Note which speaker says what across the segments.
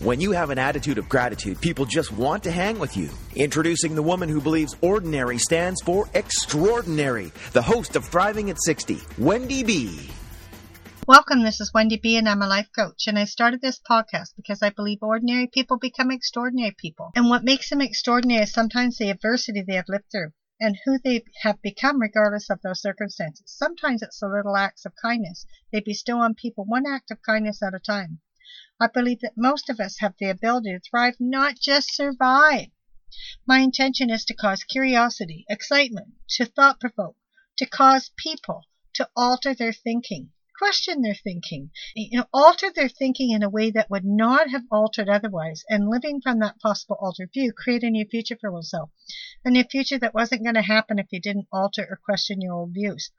Speaker 1: When you have an attitude of gratitude, people just want to hang with you. Introducing the woman who believes ordinary stands for extraordinary, the host of Thriving at 60, Wendy B.
Speaker 2: Welcome, this is Wendy B, and I'm a life coach. And I started this podcast because I believe ordinary people become extraordinary people. And what makes them extraordinary is sometimes the adversity they have lived through and who they have become regardless of those circumstances. Sometimes it's the little acts of kindness they bestow on people, one act of kindness at a time. I believe that most of us have the ability to thrive, not just survive. My intention is to cause curiosity, excitement, to thought provoke, to cause people to alter their thinking question their thinking, you know, alter their thinking in a way that would not have altered otherwise, and living from that possible altered view, create a new future for oneself. A new future that wasn't going to happen if you didn't alter or question your old views.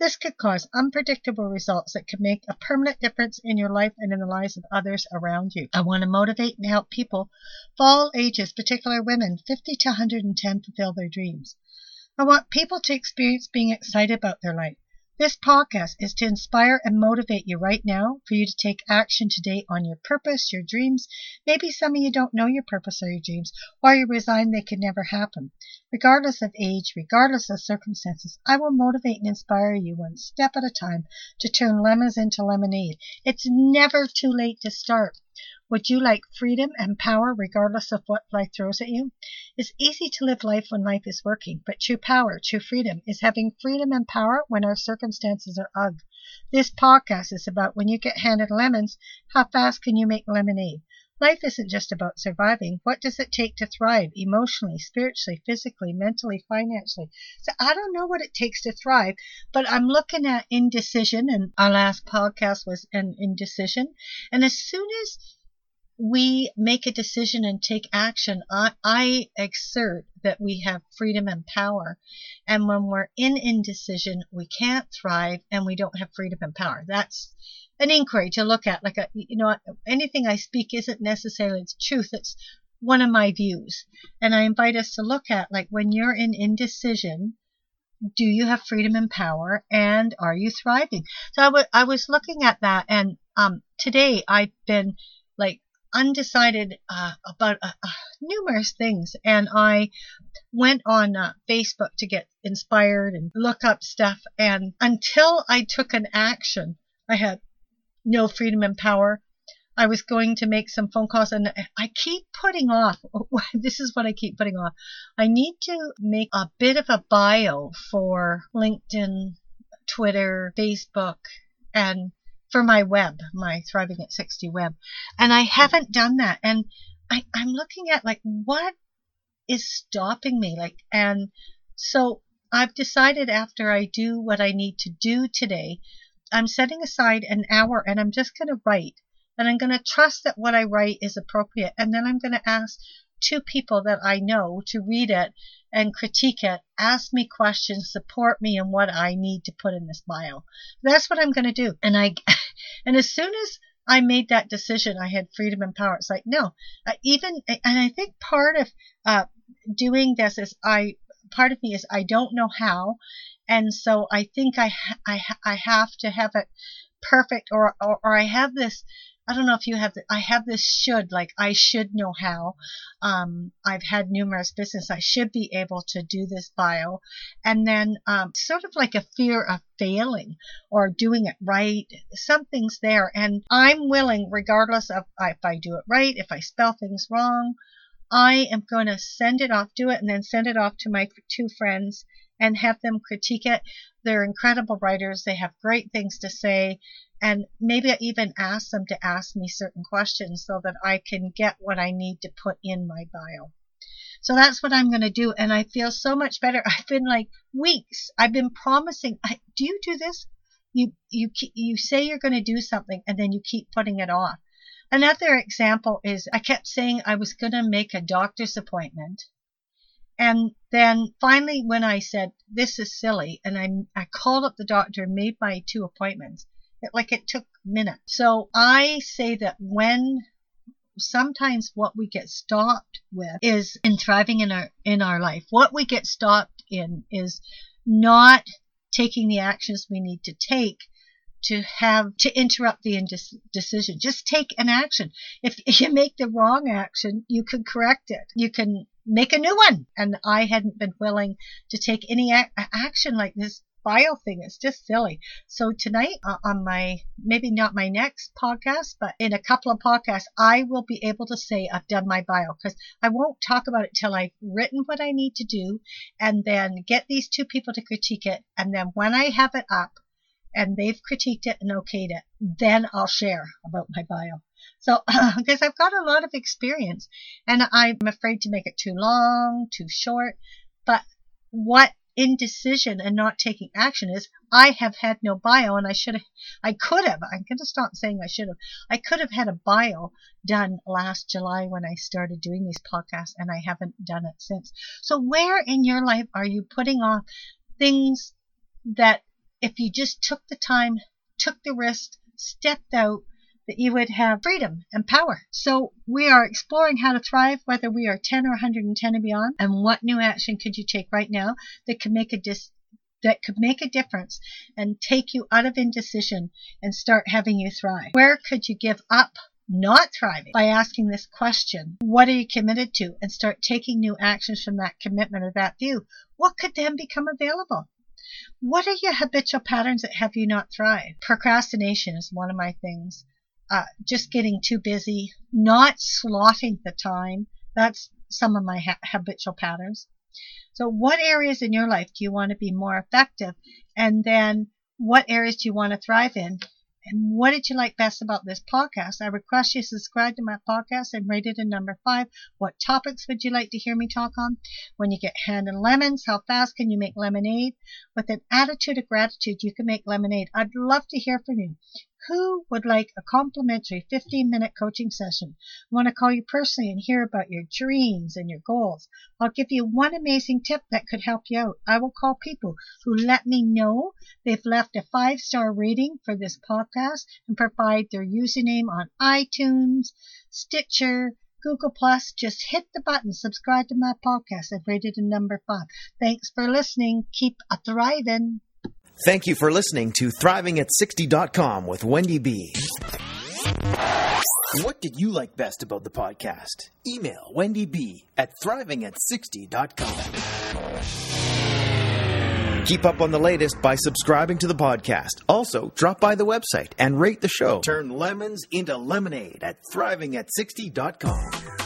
Speaker 2: This could cause unpredictable results that could make a permanent difference in your life and in the lives of others around you. I want to motivate and help people of all ages, particularly women, 50 to 110, fulfill their dreams. I want people to experience being excited about their life. This podcast is to inspire and motivate you right now for you to take action today on your purpose, your dreams. Maybe some of you don't know your purpose or your dreams, or you're resigned they could never happen. Regardless of age, regardless of circumstances, I will motivate and inspire you one step at a time to turn lemons into lemonade. It's never too late to start. Would you like freedom and power regardless of what life throws at you? It's easy to live life when life is working, but true power, true freedom is having freedom and power when our circumstances are ugh. This podcast is about when you get handed lemons, how fast can you make lemonade? Life isn't just about surviving. What does it take to thrive emotionally, spiritually, physically, mentally, financially? So I don't know what it takes to thrive, but I'm looking at indecision, and our last podcast was an indecision. And as soon as we make a decision and take action, I, I exert that we have freedom and power. And when we're in indecision, we can't thrive and we don't have freedom and power. That's an inquiry to look at. Like, a, you know, anything I speak isn't necessarily the truth. It's one of my views. And I invite us to look at, like, when you're in indecision, do you have freedom and power and are you thriving? So I, w- I was looking at that and um, today I've been undecided uh, about uh, uh, numerous things, and I went on uh, Facebook to get inspired and look up stuff. And until I took an action, I had no freedom and power. I was going to make some phone calls, and I keep putting off. this is what I keep putting off. I need to make a bit of a bio for LinkedIn, Twitter, Facebook, and for my web, my Thriving at 60 web. And I haven't done that. And I, I'm looking at like what is stopping me? Like, and so I've decided after I do what I need to do today, I'm setting aside an hour and I'm just to write. And I'm to trust that what I write is appropriate. And then I'm to ask two people that I know to read it and critique it, ask me questions, support me in what I need to put in this bio. That's what I'm going to do. And I, and as soon as I made that decision, I had freedom and power. It's like, no, uh, even, and I think part of, uh, doing this is I, part of me is I don't know how. And so I think I, I, I have to have it perfect or, or, or I have this I don't know if you have, the, I have this should, like I should know how. Um, I've had numerous business. I should be able to do this bio. And then, um, sort of like a fear of failing or doing it right. Something's there. And I'm willing, regardless of if I do it right, if I spell things wrong, I am going to send it off, do it, and then send it off to my two friends and have them critique it. They're incredible writers. They have great things to say. And maybe I even ask them to ask me certain questions so that I can get what I need to put in my bio. So that's what I'm going to do. And I feel so much better. I've been like weeks. I've been promising. Do you do this? You, you, you say you're going to do something and then you keep putting it off. Another example is I kept saying I was going to make a doctor's appointment. And then finally, when I said, this is silly, and I, I called up the doctor and made my two appointments, it, like it took minutes. So I say that when sometimes what we get stopped with is in thriving in our in our life. What we get stopped in is not taking the actions we need to take to have to interrupt the decision. Just take an action. If you make the wrong action, you can correct it. You can make a new one. And I hadn't been willing to take any a- action like this bio thing. It's just silly. So tonight uh, on my, maybe not my next podcast, but in a couple of podcasts, I will be able to say I've done my bio because I won't talk about it till I've written what I need to do and then get these two people to critique it. And then when I have it up, and they've critiqued it and okayed it, then I'll share about my bio. So, because I've got a lot of experience and I'm afraid to make it too long, too short. But what indecision and not taking action is I have had no bio and I should have, I could have, I'm going to stop saying I should have. I could have had a bio done last July when I started doing these podcasts and I haven't done it since. So where in your life are you putting off things that if you just took the time, took the risk, stepped out, that you would have freedom and power. So we are exploring how to thrive, whether we are 10 or 110 and beyond, and what new action could you take right now that could make a dis- that could make a difference and take you out of indecision and start having you thrive. Where could you give up not thriving by asking this question What are you committed to? and start taking new actions from that commitment or that view. What could then become available? What are your habitual patterns that have you not thrive? Procrastination is one of my things. Uh, just getting too busy, not slotting the time. That's some of my ha- habitual patterns. So, what areas in your life do you want to be more effective? And then, what areas do you want to thrive in? And what did you like best about this podcast? I request you subscribe to my podcast and rate it a number five. What topics would you like to hear me talk on? When you get hand and lemons, how fast can you make lemonade? With an attitude of gratitude, you can make lemonade. I'd love to hear from you. Who would like a complimentary 15 minute coaching session? I want to call you personally and hear about your dreams and your goals. I'll give you one amazing tip that could help you out. I will call people who let me know they've left a five star rating for this podcast and provide their username on iTunes, Stitcher, Google Plus. Just hit the button, subscribe to my podcast. I've rated a number five. Thanks for listening. Keep a thriving.
Speaker 1: Thank you for listening to ThrivingAt60.com with Wendy B. What did you like best about the podcast? Email Wendy B at ThrivingAt60.com. Keep up on the latest by subscribing to the podcast. Also, drop by the website and rate the show. Turn lemons into lemonade at ThrivingAt60.com.